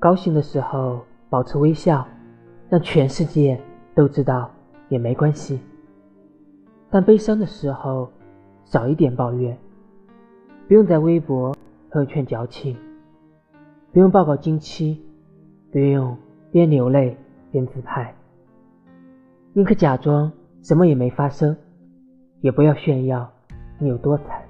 高兴的时候保持微笑，让全世界都知道也没关系。但悲伤的时候少一点抱怨，不用在微博、朋友圈矫情，不用报告经期，不用边流泪边自拍，宁可假装什么也没发生，也不要炫耀你有多惨。